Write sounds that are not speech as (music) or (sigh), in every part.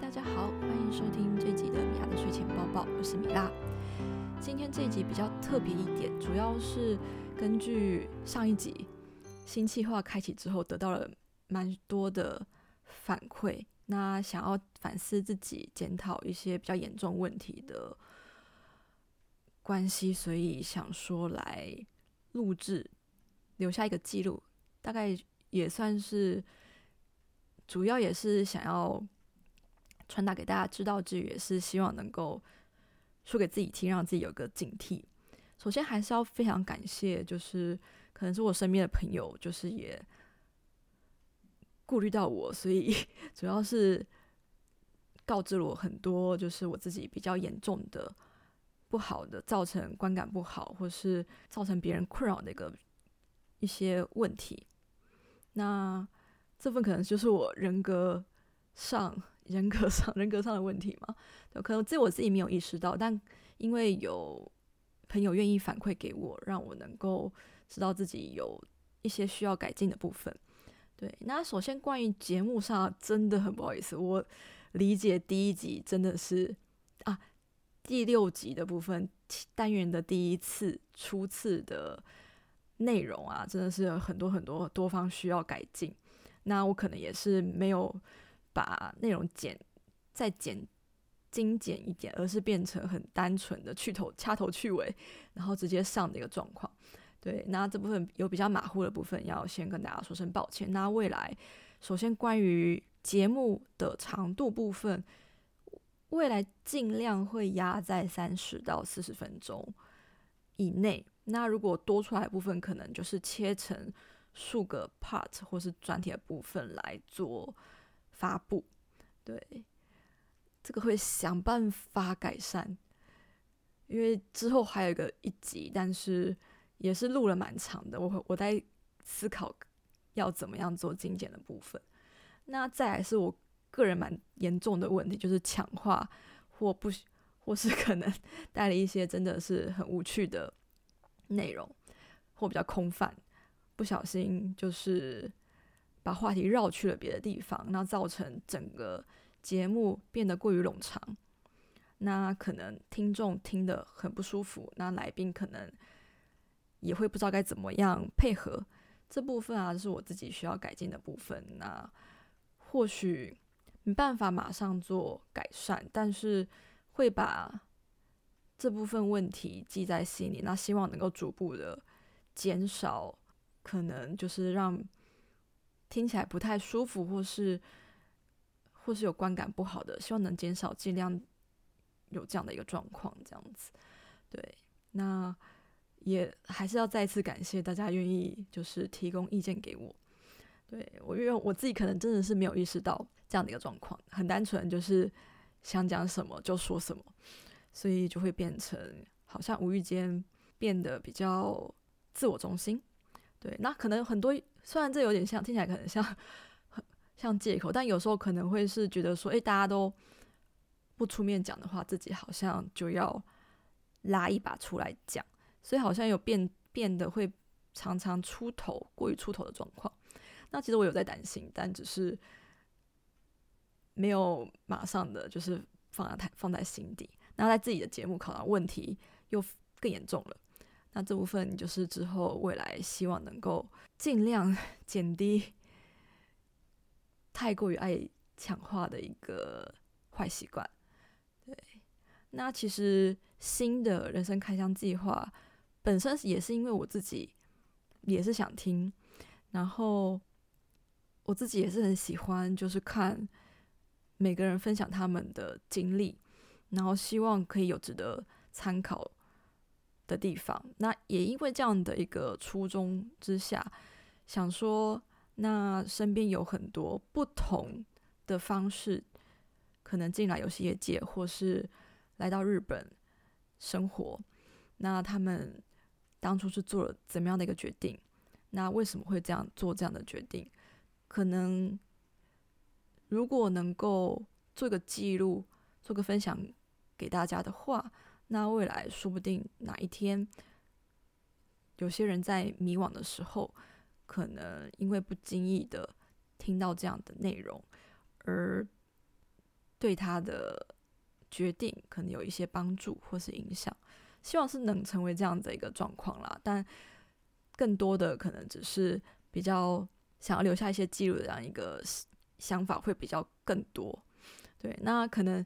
大家好，欢迎收听这集的米娅的睡前抱抱，我是米拉。今天这一集比较特别一点，主要是根据上一集新计划开启之后得到了蛮多的反馈，那想要反思自己、检讨一些比较严重问题的关系，所以想说来录制，留下一个记录，大概也算是主要也是想要。传达给大家知道之余，也是希望能够说给自己听，让自己有个警惕。首先，还是要非常感谢，就是可能是我身边的朋友，就是也顾虑到我，所以 (laughs) 主要是告知了我很多，就是我自己比较严重的不好的，造成观感不好，或是造成别人困扰的一个一些问题。那这份可能就是我人格上。人格上 (laughs) 人格上的问题嘛，可能这我自己没有意识到，但因为有朋友愿意反馈给我，让我能够知道自己有一些需要改进的部分。对，那首先关于节目上，(laughs) 真的很不好意思，我理解第一集真的是啊，第六集的部分单元的第一次初次的内容啊，真的是很多很多多方需要改进。那我可能也是没有。把内容剪再剪精简一点，而是变成很单纯的去头掐头去尾，然后直接上的一个状况。对，那这部分有比较马虎的部分，要先跟大家说声抱歉。那未来，首先关于节目的长度部分，未来尽量会压在三十到四十分钟以内。那如果多出来的部分，可能就是切成数个 part 或是专题的部分来做。发布，对，这个会想办法改善，因为之后还有一个一集，但是也是录了蛮长的，我我在思考要怎么样做精简的部分。那再来是我个人蛮严重的问题，就是强化或不或是可能 (laughs) 带了一些真的是很无趣的内容，或比较空泛，不小心就是。把话题绕去了别的地方，那造成整个节目变得过于冗长，那可能听众听得很不舒服，那来宾可能也会不知道该怎么样配合这部分啊，是我自己需要改进的部分。那或许没办法马上做改善，但是会把这部分问题记在心里，那希望能够逐步的减少，可能就是让。听起来不太舒服，或是或是有观感不好的，希望能减少，尽量有这样的一个状况，这样子。对，那也还是要再次感谢大家愿意就是提供意见给我。对我，因为我自己可能真的是没有意识到这样的一个状况，很单纯就是想讲什么就说什么，所以就会变成好像无意间变得比较自我中心。对，那可能很多。虽然这有点像，听起来可能像很像借口，但有时候可能会是觉得说，哎，大家都不出面讲的话，自己好像就要拉一把出来讲，所以好像有变变得会常常出头，过于出头的状况。那其实我有在担心，但只是没有马上的就是放在太放在心底。那在自己的节目考量问题又更严重了。那这部分就是之后未来希望能够尽量 (laughs) 减低太过于爱强化的一个坏习惯。对，那其实新的人生开箱计划本身也是因为我自己也是想听，然后我自己也是很喜欢，就是看每个人分享他们的经历，然后希望可以有值得参考。的地方，那也因为这样的一个初衷之下，想说，那身边有很多不同的方式，可能进来游戏业界，或是来到日本生活，那他们当初是做了怎么样的一个决定？那为什么会这样做这样的决定？可能如果能够做个记录，做个分享给大家的话。那未来说不定哪一天，有些人在迷惘的时候，可能因为不经意的听到这样的内容，而对他的决定可能有一些帮助或是影响。希望是能成为这样的一个状况啦，但更多的可能只是比较想要留下一些记录的这样一个想法会比较更多。对，那可能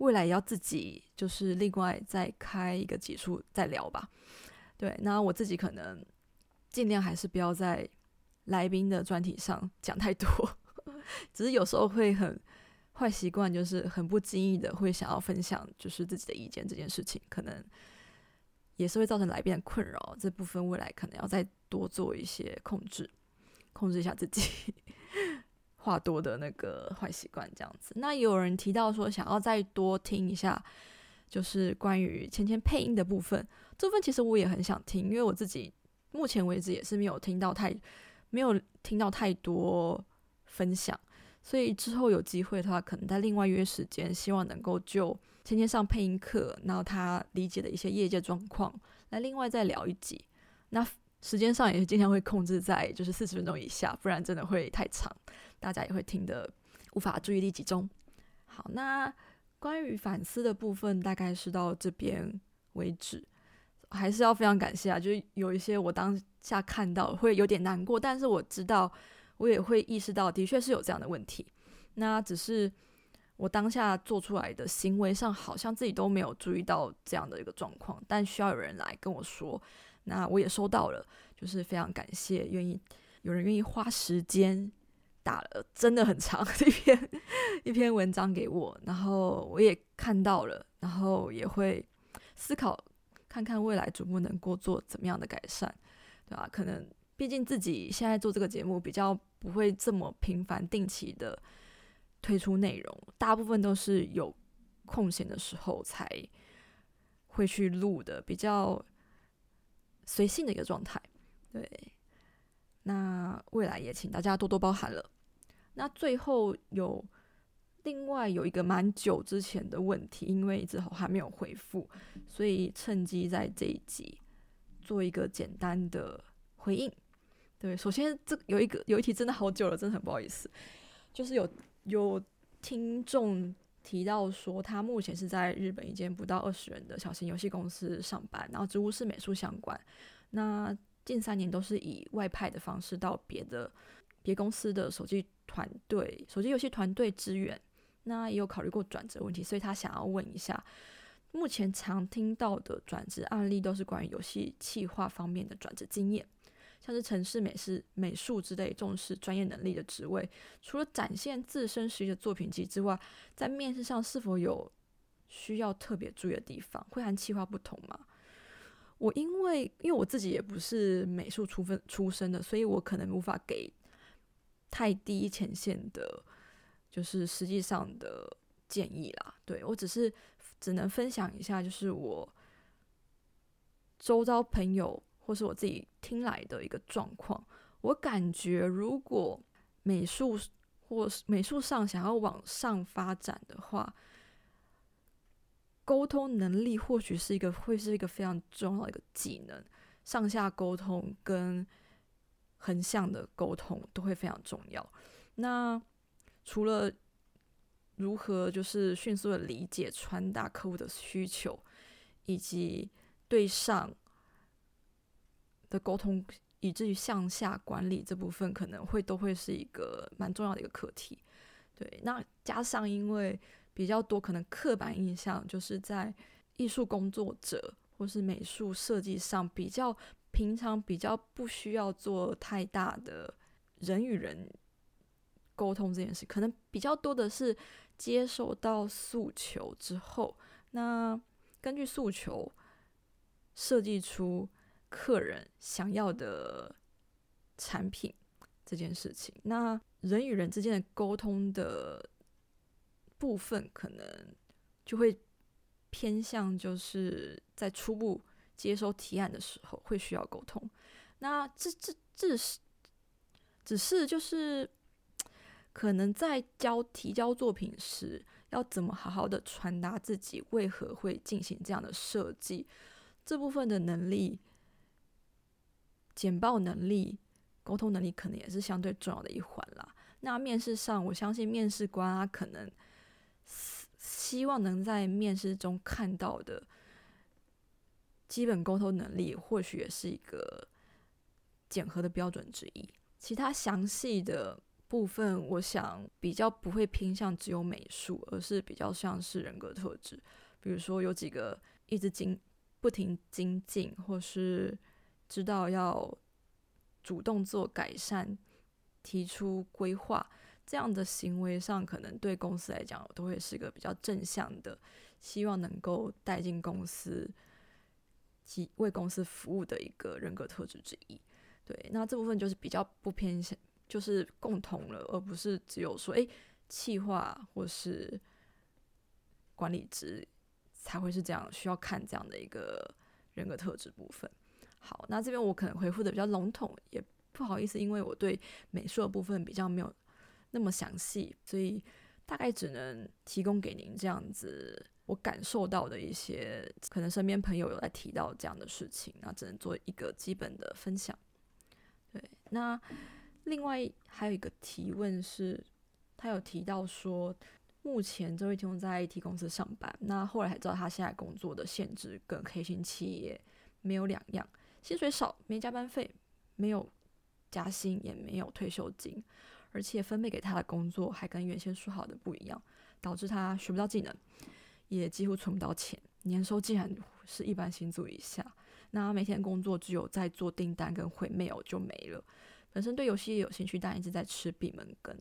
未来也要自己就是另外再开一个集数再聊吧。对，那我自己可能尽量还是不要在来宾的专题上 (laughs) 讲太多，(laughs) 只是有时候会很坏习惯，就是很不经意的会想要分享就是自己的意见这件事情，可能也是会造成来宾的困扰。这部分未来可能要再多做一些控制，控制一下自己。话多的那个坏习惯，这样子。那也有人提到说，想要再多听一下，就是关于芊芊配音的部分。这部分其实我也很想听，因为我自己目前为止也是没有听到太没有听到太多分享。所以之后有机会的话，可能在另外约时间，希望能够就芊芊上配音课，然后他理解的一些业界状况，来另外再聊一集。那时间上也是尽量会控制在就是四十分钟以下，不然真的会太长。大家也会听得无法注意力集中。好，那关于反思的部分大概是到这边为止，还是要非常感谢啊！就是有一些我当下看到会有点难过，但是我知道我也会意识到，的确是有这样的问题。那只是我当下做出来的行为上，好像自己都没有注意到这样的一个状况，但需要有人来跟我说。那我也收到了，就是非常感谢，愿意有人愿意花时间。打了真的很长一篇一篇文章给我，然后我也看到了，然后也会思考看看未来主播能够做怎么样的改善，对吧？可能毕竟自己现在做这个节目比较不会这么频繁定期的推出内容，大部分都是有空闲的时候才会去录的，比较随性的一个状态，对。那未来也请大家多多包涵了。那最后有另外有一个蛮久之前的问题，因为之后还没有回复，所以趁机在这一集做一个简单的回应。对，首先这有一个有一题真的好久了，真的很不好意思，就是有有听众提到说，他目前是在日本一间不到二十人的小型游戏公司上班，然后职务是美术相关。那近三年都是以外派的方式到别的别公司的手机团队、手机游戏团队支援，那也有考虑过转职问题，所以他想要问一下，目前常听到的转职案例都是关于游戏企划方面的转职经验，像是城市美式美术之类重视专业能力的职位，除了展现自身实力的作品集之外，在面试上是否有需要特别注意的地方？会和企划不同吗？我因为因为我自己也不是美术出分出身的，所以我可能无法给太低前线的，就是实际上的建议啦。对我只是只能分享一下，就是我周遭朋友或是我自己听来的一个状况。我感觉如果美术或是美术上想要往上发展的话。沟通能力或许是一个会是一个非常重要的一个技能，上下沟通跟横向的沟通都会非常重要。那除了如何就是迅速的理解传达客户的需求，以及对上的沟通，以至于向下管理这部分，可能会都会是一个蛮重要的一个课题。对，那加上因为。比较多可能刻板印象就是在艺术工作者或是美术设计上比较平常比较不需要做太大的人与人沟通这件事，可能比较多的是接受到诉求之后，那根据诉求设计出客人想要的产品这件事情，那人与人之间的沟通的。部分可能就会偏向，就是在初步接收提案的时候会需要沟通。那这这这是只是就是可能在交提交作品时，要怎么好好的传达自己为何会进行这样的设计，这部分的能力、简报能力、沟通能力，可能也是相对重要的一环啦。那面试上，我相信面试官啊，可能。希望能在面试中看到的基本沟通能力，或许也是一个检核的标准之一。其他详细的部分，我想比较不会偏向只有美术，而是比较像是人格特质。比如说有几个一直精不停精进，或是知道要主动做改善、提出规划这样的行为上，可能对公司来讲都会是个比较正向的，希望能够带进公司及为公司服务的一个人格特质之一。对，那这部分就是比较不偏向，就是共同了，而不是只有说，诶，企划或是管理职才会是这样，需要看这样的一个人格特质部分。好，那这边我可能回复的比较笼统，也不好意思，因为我对美术的部分比较没有那么详细，所以大概只能提供给您这样子我感受到的一些，可能身边朋友有在提到这样的事情，那只能做一个基本的分享。对，那另外还有一个提问是，他有提到说，目前这位听众在 IT 公司上班，那后来才知道他现在工作的限制跟黑心企业没有两样，薪水少，没加班费，没有加薪，也没有退休金，而且分配给他的工作还跟原先说好的不一样，导致他学不到技能，也几乎存不到钱，年收竟然是一般薪资以下。那每天工作只有在做订单跟回 mail 就没了。本身对游戏也有兴趣，但一直在吃闭门羹。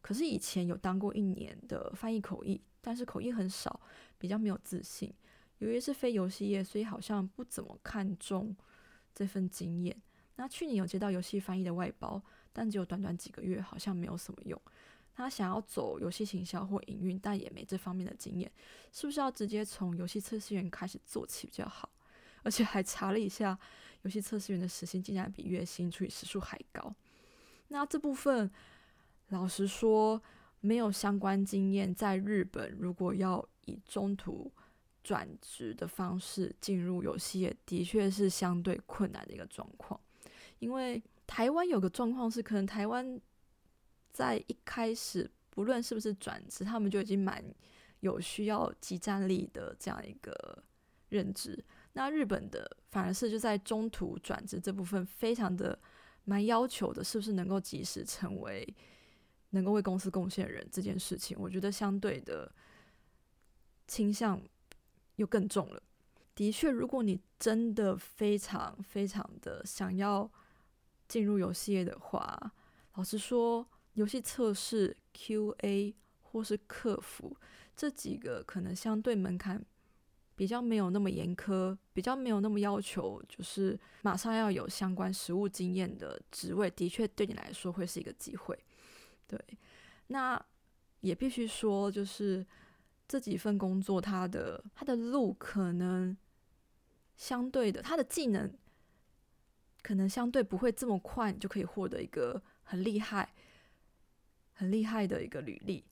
可是以前有当过一年的翻译口译，但是口译很少，比较没有自信。由于是非游戏业，所以好像不怎么看重这份经验。那去年有接到游戏翻译的外包，但只有短短几个月，好像没有什么用。他想要走游戏行销或营运，但也没这方面的经验，是不是要直接从游戏测试员开始做起比较好？而且还查了一下，游戏测试员的时薪竟然比月薪除以时数还高。那这部分，老实说，没有相关经验，在日本如果要以中途转职的方式进入游戏业，的确是相对困难的一个状况。因为台湾有个状况是，可能台湾在一开始，不论是不是转职，他们就已经蛮有需要集战力的这样一个认知。那日本的反而是就在中途转职这部分非常的蛮要求的，是不是能够及时成为能够为公司贡献人这件事情，我觉得相对的倾向又更重了。的确，如果你真的非常非常的想要进入游戏业的话，老实说，游戏测试、QA 或是客服这几个可能相对门槛。比较没有那么严苛，比较没有那么要求，就是马上要有相关实务经验的职位，的确对你来说会是一个机会。对，那也必须说，就是这几份工作，它的它的路可能相对的，它的技能可能相对不会这么快，就可以获得一个很厉害、很厉害的一个履历，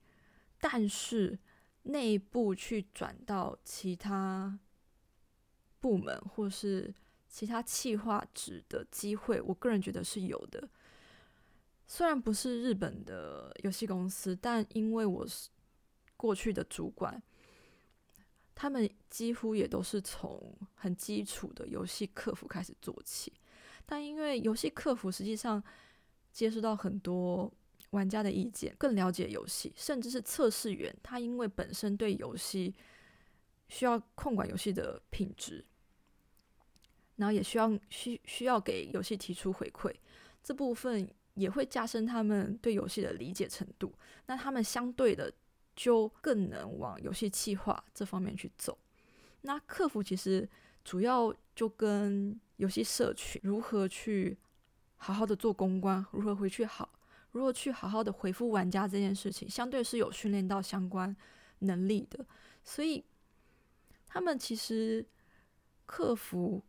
但是。内部去转到其他部门或是其他企划职的机会，我个人觉得是有的。虽然不是日本的游戏公司，但因为我是过去的主管，他们几乎也都是从很基础的游戏客服开始做起。但因为游戏客服实际上接触到很多。玩家的意见，更了解游戏，甚至是测试员，他因为本身对游戏需要控管游戏的品质，然后也需要需需要给游戏提出回馈，这部分也会加深他们对游戏的理解程度。那他们相对的就更能往游戏企划这方面去走。那客服其实主要就跟游戏社群如何去好好的做公关，如何回去好。如何去好好的回复玩家这件事情，相对是有训练到相关能力的，所以他们其实客服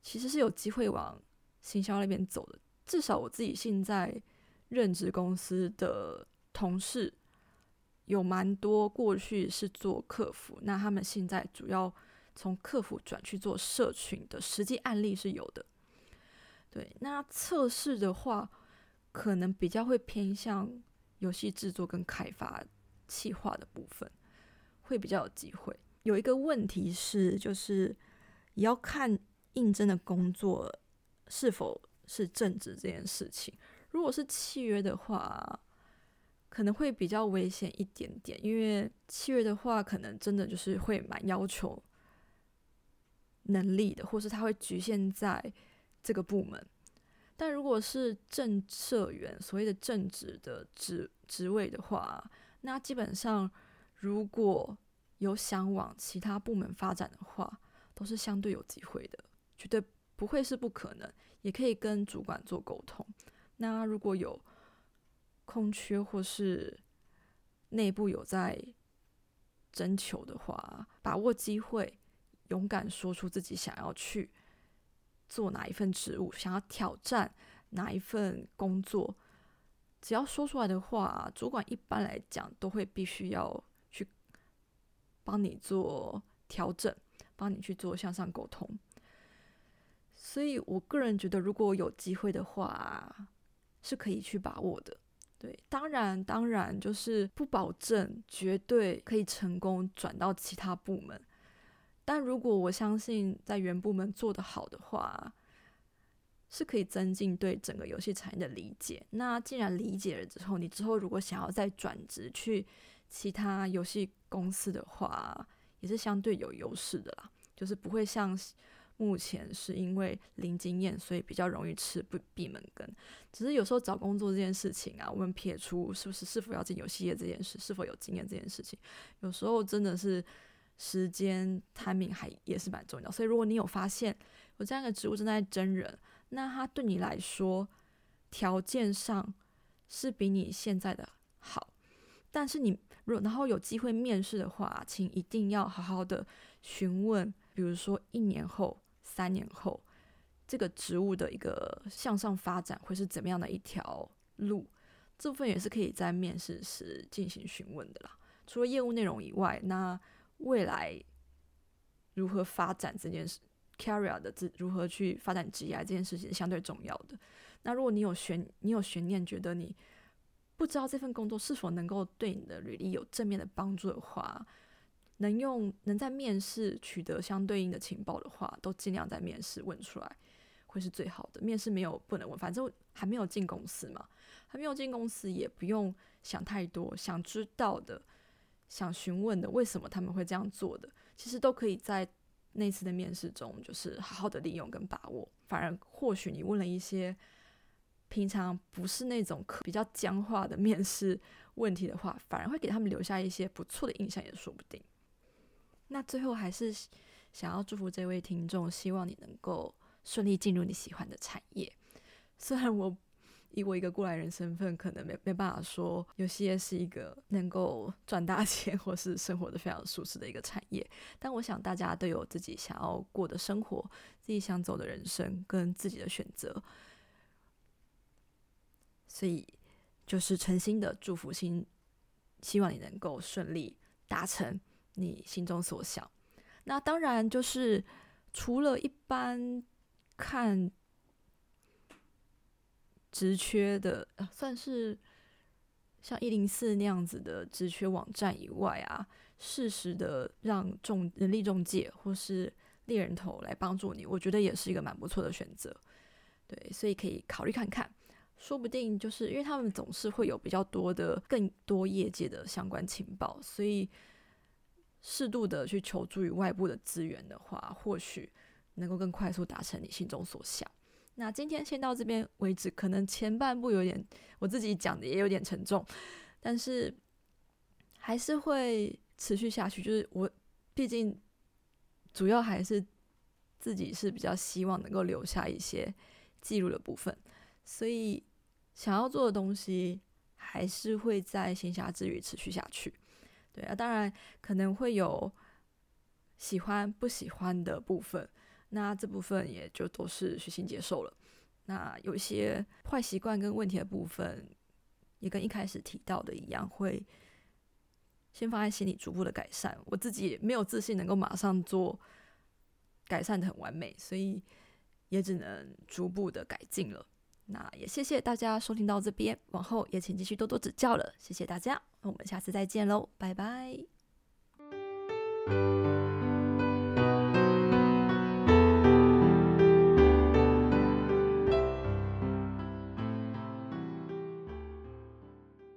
其实是有机会往行销那边走的。至少我自己现在任职公司的同事有蛮多过去是做客服，那他们现在主要从客服转去做社群的实际案例是有的。对，那测试的话。可能比较会偏向游戏制作跟开发企划的部分，会比较有机会。有一个问题是，就是也要看应征的工作是否是正职这件事情。如果是契约的话，可能会比较危险一点点，因为契约的话，可能真的就是会蛮要求能力的，或是他会局限在这个部门。但如果是正社员，所谓的正职的职职位的话，那基本上如果有想往其他部门发展的话，都是相对有机会的，绝对不会是不可能，也可以跟主管做沟通。那如果有空缺或是内部有在征求的话，把握机会，勇敢说出自己想要去做哪一份职务，想要挑战哪一份工作，只要说出来的话，主管一般来讲都会必须要去帮你做调整，帮你去做向上沟通。所以我个人觉得，如果有机会的话，是可以去把握的。对，当然，当然就是不保证绝对可以成功转到其他部门，但如果我相信在原部门做得好的话，是可以增进对整个游戏产业的理解。那既然理解了之后，你之后如果想要再转职去其他游戏公司的话，也是相对有优势的啦，就是不会像。目前是因为零经验，所以比较容易吃不闭门羹。只是有时候找工作这件事情啊，我们撇除是不是是否要进游戏业这件事，是否有经验这件事情，有时候真的是时间 timing 还也是蛮重要。所以如果你有发现有这样的职务正在真人，那他对你来说条件上是比你现在的好，但是你如果然后有机会面试的话，请一定要好好的询问，比如说一年后。三年后，这个职务的一个向上发展会是怎么样的一条路？这部分也是可以在面试时进行询问的啦。除了业务内容以外，那未来如何发展这件事，career 的这如何去发展职业这件事情是相对重要的。那如果你有悬，你有悬念，觉得你不知道这份工作是否能够对你的履历有正面的帮助的话，能用能在面试取得相对应的情报的话，都尽量在面试问出来，会是最好的。面试没有不能问，反正还没有进公司嘛，还没有进公司也不用想太多，想知道的、想询问的，为什么他们会这样做的，其实都可以在那次的面试中，就是好好的利用跟把握。反而或许你问了一些平常不是那种比较僵化的面试问题的话，反而会给他们留下一些不错的印象，也说不定。那最后还是想要祝福这位听众，希望你能够顺利进入你喜欢的产业。虽然我以我一个过来人身份，可能没没办法说游戏业是一个能够 (laughs) 赚大钱或是生活的非常舒适的一个产业，但我想大家都有自己想要过的生活，自己想走的人生跟自己的选择，所以就是诚心的祝福心，希望你能够顺利达成。你心中所想，那当然就是除了一般看职缺的，算是像一零四那样子的职缺网站以外啊，适时的让中人力中介或是猎人头来帮助你，我觉得也是一个蛮不错的选择。对，所以可以考虑看看，说不定就是因为他们总是会有比较多的更多业界的相关情报，所以。适度的去求助于外部的资源的话，或许能够更快速达成你心中所想。那今天先到这边为止，可能前半部有点我自己讲的也有点沉重，但是还是会持续下去。就是我毕竟主要还是自己是比较希望能够留下一些记录的部分，所以想要做的东西还是会在闲暇之余持续下去。对啊，当然可能会有喜欢不喜欢的部分，那这部分也就都是虚心接受了。那有一些坏习惯跟问题的部分，也跟一开始提到的一样，会先放在心里逐步的改善。我自己没有自信能够马上做改善的很完美，所以也只能逐步的改进了。那也谢谢大家收听到这边，往后也请继续多多指教了，谢谢大家，那我们下次再见喽，拜拜。拜。